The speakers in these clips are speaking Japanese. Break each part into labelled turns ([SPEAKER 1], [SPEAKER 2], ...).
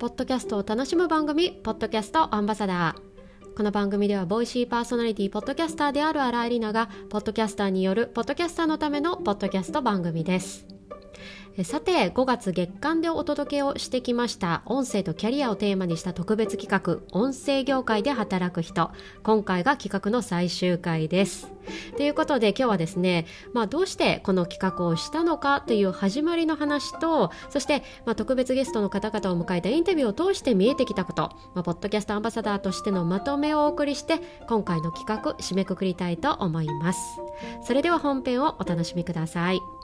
[SPEAKER 1] ポッドキャストを楽しむ番組ポッドキャストアンバサダー。この番組では Voicy パーソナリティポッドキャスターである新井里奈がポッドキャスターによるポッドキャスターのためのポッドキャスト番組です。さて5月月間でお届けをしてきました音声とキャリアをテーマにした特別企画音声業界で働く人。今回が企画の最終回です。ということで今日はですね、まあ、どうしてこの企画をしたのかという始まりの話とそして、まあ、特別ゲストの方々を迎えたインタビューを通して見えてきたこと、まあ、ポッドキャストアンバサダーとしてのまとめをお送りして今回の企画締めくくりたいと思います。それでは本編をお楽しみください。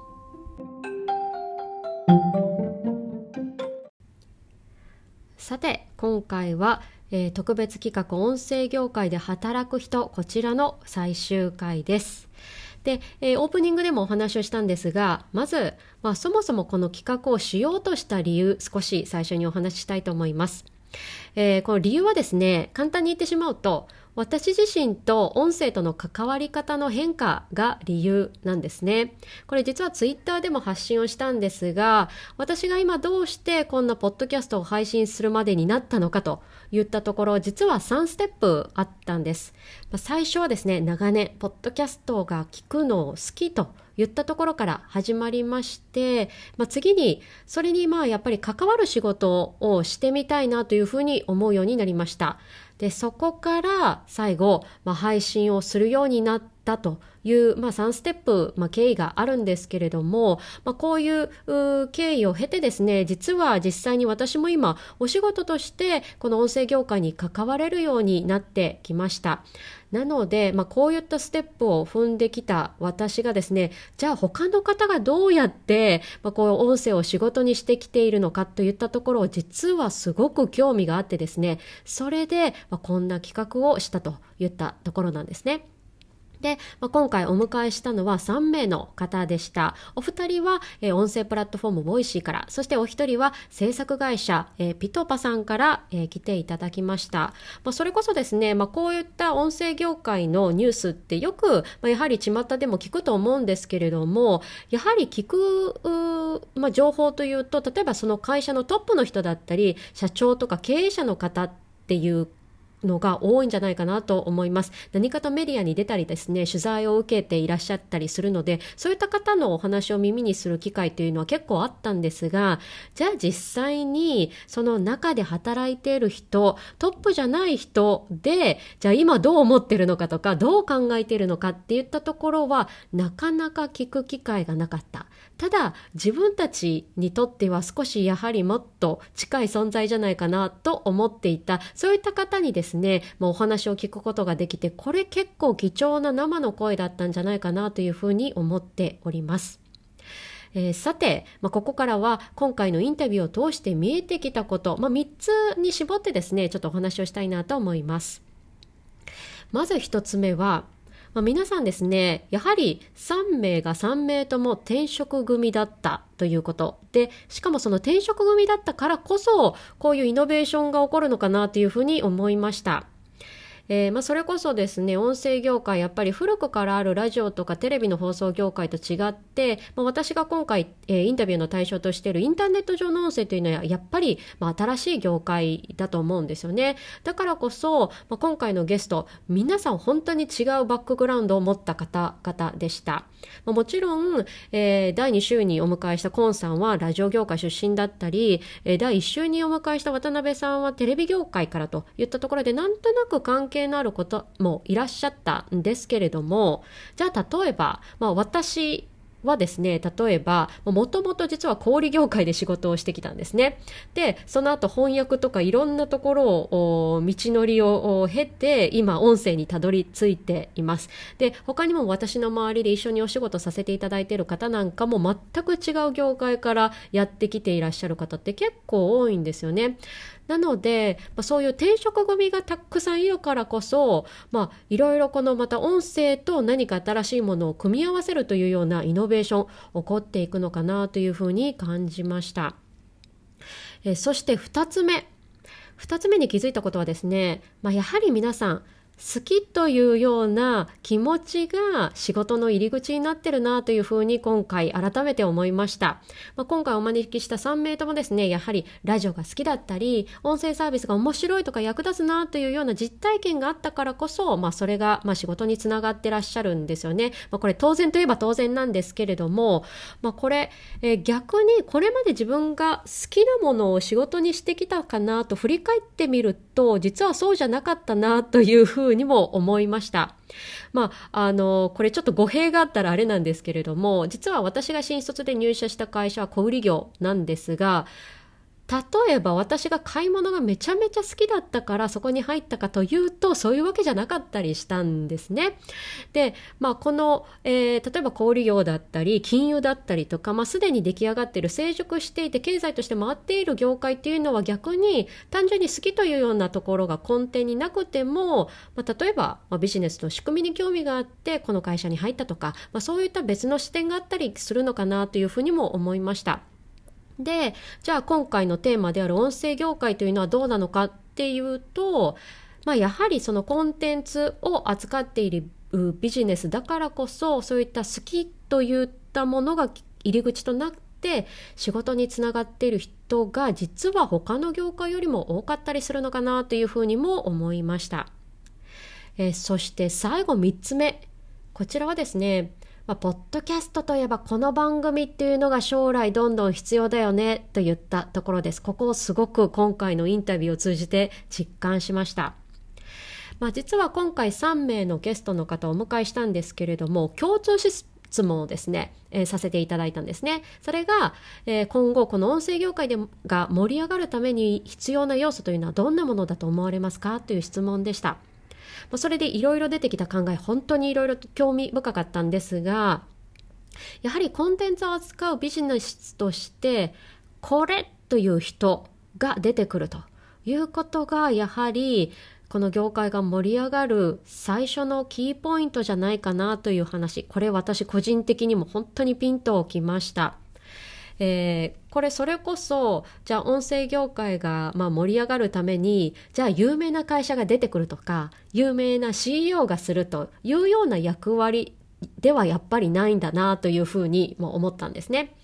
[SPEAKER 1] さて今回は、えー、特別企画音声業界で働く人こちらの最終回です。で、えー、オープニングでもお話をしたんですがまず、まあ、そもそもこの企画をしようとした理由少し最初にお話ししたいと思います。えー、この理由はですね簡単に言ってしまうと私自身と音声との関わり方の変化が理由なんですね。これ実はツイッターでも発信をしたんですが、私が今どうしてこんなポッドキャストを配信するまでになったのかと言ったところ、実は3ステップあったんです。最初はですね、長年、ポッドキャストが聞くのを好きと言ったところから始まりまして、まあ、次にそれにまあやっぱり関わる仕事をしてみたいなというふうに思うようになりました。で、そこから最後、まあ、配信をするようになったという、まあ、3ステップ、まあ、経緯があるんですけれども、まあ、こういう経緯を経てですね、実は実際に私も今、お仕事としてこの音声業界に関われるようになってきました。なので、まあ、こういったステップを踏んできた私がですね、じゃあ他の方がどうやって、まあ、こう音声を仕事にしてきているのかといったところを実はすごく興味があってですね、それで、まあ、こんな企画をしたといったところなんですね。で、まあ、今回お迎えしたのは3名の方でした。お二人は、えー、音声プラットフォーム Voicy から、そしてお一人は制作会社、えー、 PitPa さんから、えー、来ていただきました。まあ、それこそですね、まあ、こういった音声業界のニュースってよく、まあ、やはり巷でも聞くと思うんですけれども、やはり聞く、まあ、情報というと、例えばその会社のトップの人だったり、社長とか経営者の方っていうのが多いんじゃないかなと思います。何かとメディアに出たりですね、取材を受けていらっしゃったりするので、そういった方のお話を耳にする機会というのは結構あったんですが、じゃあ実際にその中で働いている人、トップじゃない人で、じゃあ今どう思ってるのかとか、どう考えてるのかっていったところは、なかなか聞く機会がなかった。ただ、自分たちにとっては少しやはりもっと近い存在じゃないかなと思っていた、そういった方にですね、まあ、お話を聞くことができて、これ結構貴重な生の声だったんじゃないかなというふうに思っております。えー、さて、まあ、ここからは今回のインタビューを通して見えてきたこと、まあ、3つに絞ってですね、ちょっとお話をしたいなと思います。まず1つ目は、まあ、皆さんですね、やはり3名が3名とも転職組だったということで、しかもその転職組だったからこそ、こういうイノベーションが起こるのかなというふうに思いました。えー、まあ、それこそですね音声業界やっぱり古くからあるラジオとかテレビの放送業界と違って、まあ、私が今回、えー、インタビューの対象としているインターネット上の音声というのはやっぱり、まあ、新しい業界だと思うんですよね。だからこそ、まあ、今回のゲスト皆さん本当に違うバックグラウンドを持った方々でした、まあ、もちろん、えー、第2週にお迎えしたコンさんはラジオ業界出身だったり、えー、第1週にお迎えした渡辺さんはテレビ業界からといったところでなんとなく関係係のあることもいらっしゃったんですけれどもじゃあ例えば、まあ、私はですね、例えば、もともと実は小売業界で仕事をしてきたんですね。で、その後翻訳とかいろんなところを、道のりを経て、今音声にたどり着いています。で、他にも私の周りで一緒にお仕事させていただいている方なんかも全く違う業界からやってきていらっしゃる方って結構多いんですよね。なので、まあ、そういう転職組がたくさんいるからこそ、まあ、いろいろこのまた音声と何か新しいものを組み合わせるというようなイノベーション起こっていくのかなというふうに感じました。えそして2つ目。2つ目に気づいたことはですね、まあ、やはり皆さん好きというような気持ちが仕事の入り口になってるなというふうに今回改めて思いました。まあ、今回お招きした3名ともですね、やはりラジオが好きだったり、音声サービスが面白いとか役立つなというような実体験があったからこそ、まあ、それがま仕事につながってらっしゃるんですよね。まあ、これ当然といえば当然なんですけれども、まあ、これ、えー、逆にこれまで自分が好きなものを仕事にしてきたかなと振り返ってみると、と実はそうじゃなかったなというふうにも思いました。まあ、あの、これちょっと語弊があったらあれなんですけれども、実は私が新卒で入社した会社は小売業なんですが、例えば私が買い物がめちゃめちゃ好きだったからそこに入ったかというとそういうわけじゃなかったりしたんですね。で、まあこの、えー、例えば小売業だったり金融だったりとか、まあすでに出来上がっている成熟していて経済として回っている業界っていうのは逆に単純に好きというようなところが根底になくても、まあ、例えば、まあ、ビジネスの仕組みに興味があってこの会社に入ったとか、まあ、そういった別の視点があったりするのかなというふうにも思いました。で、じゃあ今回のテーマである音声業界というのはどうなのかっていうと、まあ、やはりそのコンテンツを扱っているビジネスだからこそそういった好きといったものが入り口となって仕事につながっている人が実は他の業界よりも多かったりするのかなというふうにも思いました。えそして最後3つ目こちらはですねまあ、ポッドキャストといえばこの番組っていうのが将来どんどん必要だよねと言ったところです。ここをすごく今回のインタビューを通じて実感しました。まあ、実は今回3名のゲストの方をお迎えしたんですけれども、共通質問をですね、えー、させていただいたんですね。それが、えー、今後この音声業界でが盛り上がるために必要な要素というのはどんなものだと思われますか？という質問でした。まあ、それでいろいろ出てきた考え本当にいろいろ興味深かったんですがやはりコンテンツを扱うビジネスとしてこれという人が出てくるということがやはりこの業界が盛り上がる最初のキーポイントじゃないかなという話これ私個人的にも本当にピンときました。えー、これそれこそじゃあ音声業界がまあ盛り上がるためにじゃあ有名な会社が出てくるとか有名な CEO がするというような役割ではやっぱりないんだなというふうにも思ったんですね。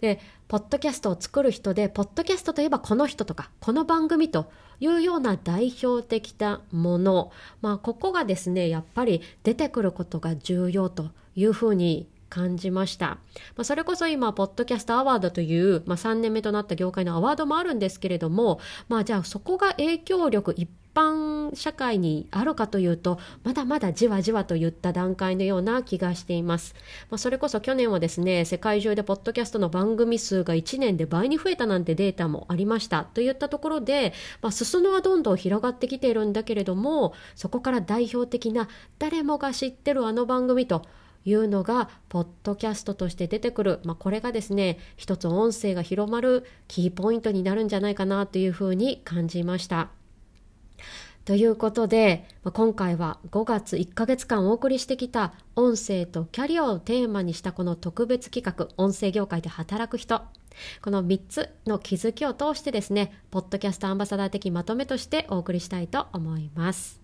[SPEAKER 1] で、ポッドキャストを作る人で、ポッドキャストといえばこの人とか、この番組というような代表的なもの、まあ、ここがですね、やっぱり出てくることが重要というふうに感じました。まあ、それこそ今、ポッドキャストアワードという、まあ、3年目となった業界のアワードもあるんですけれども、まあ、じゃあそこが影響力一般社会にあるかというと、まだまだじわじわといった段階のような気がしています。まあ、それこそ去年はですね、世界中でポッドキャストの番組数が1年で倍に増えたなんてデータもありましたといったところで、まあ、裾野はどんどん広がってきているんだけれども、そこから代表的な誰もが知ってるあの番組と、いうのがポッドキャストとして出てくる、まあ、これがですね一つ音声が広まるキーポイントになるんじゃないかなというふうに感じました。ということで、今回は5月1ヶ月間お送りしてきた音声とキャリアをテーマにしたこの特別企画音声業界で働く人この3つの気づきを通してですねポッドキャストアンバサダー的まとめとしてお送りしたいと思います。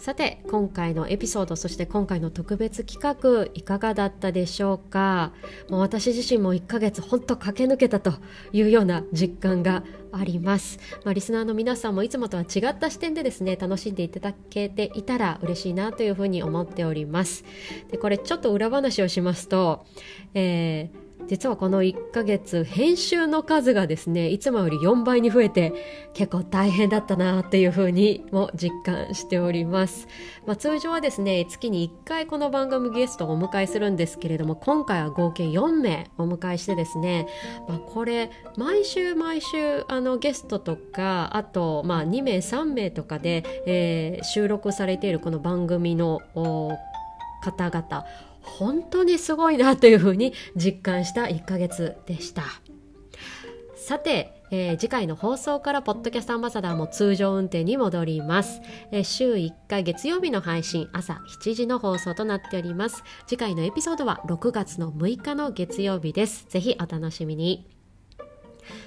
[SPEAKER 1] さて今回のエピソードそして今回の特別企画いかがだったでしょうか？もう私自身も1ヶ月ほんと駆け抜けたというような実感があります、まあ、リスナーの皆さんもいつもとは違った視点でですね楽しんでいただけていたら嬉しいなというふうに思っております。でこれちょっと裏話をしますと、えー実はこの1ヶ月編集の数がですねいつもより4倍に増えて結構大変だったなっていうふうにも実感しております、まあ、通常はですね月に1回この番組ゲストをお迎えするんですけれども今回は合計4名お迎えしてですね、まあ、これ毎週毎週あのゲストとかあとまあ2名3名とかで、えー、収録されているこの番組の方々本当にすごいなというふうに実感した1ヶ月でした。さて、えー、次回の放送からポッドキャストアンバサダーも通常運転に戻ります、えー、週1回月曜日の配信朝7時の放送となっております。次回のエピソードは6月の6日の月曜日です。ぜひお楽しみに。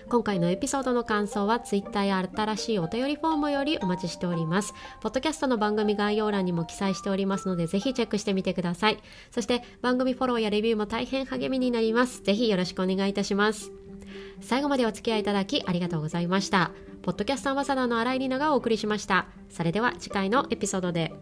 [SPEAKER 1] 今回のエピソードの感想は Twitter や新しいお便りフォームよりお待ちしております。ポッドキャストの番組概要欄にも記載しておりますのでぜひチェックしてみてください。そして番組フォローやレビューも大変励みになります。ぜひよろしくお願いいたします。最後までお付き合いいただきありがとうございました。ポッドキャストアンバサダーの新井里奈がお送りしました。それでは次回のエピソードで。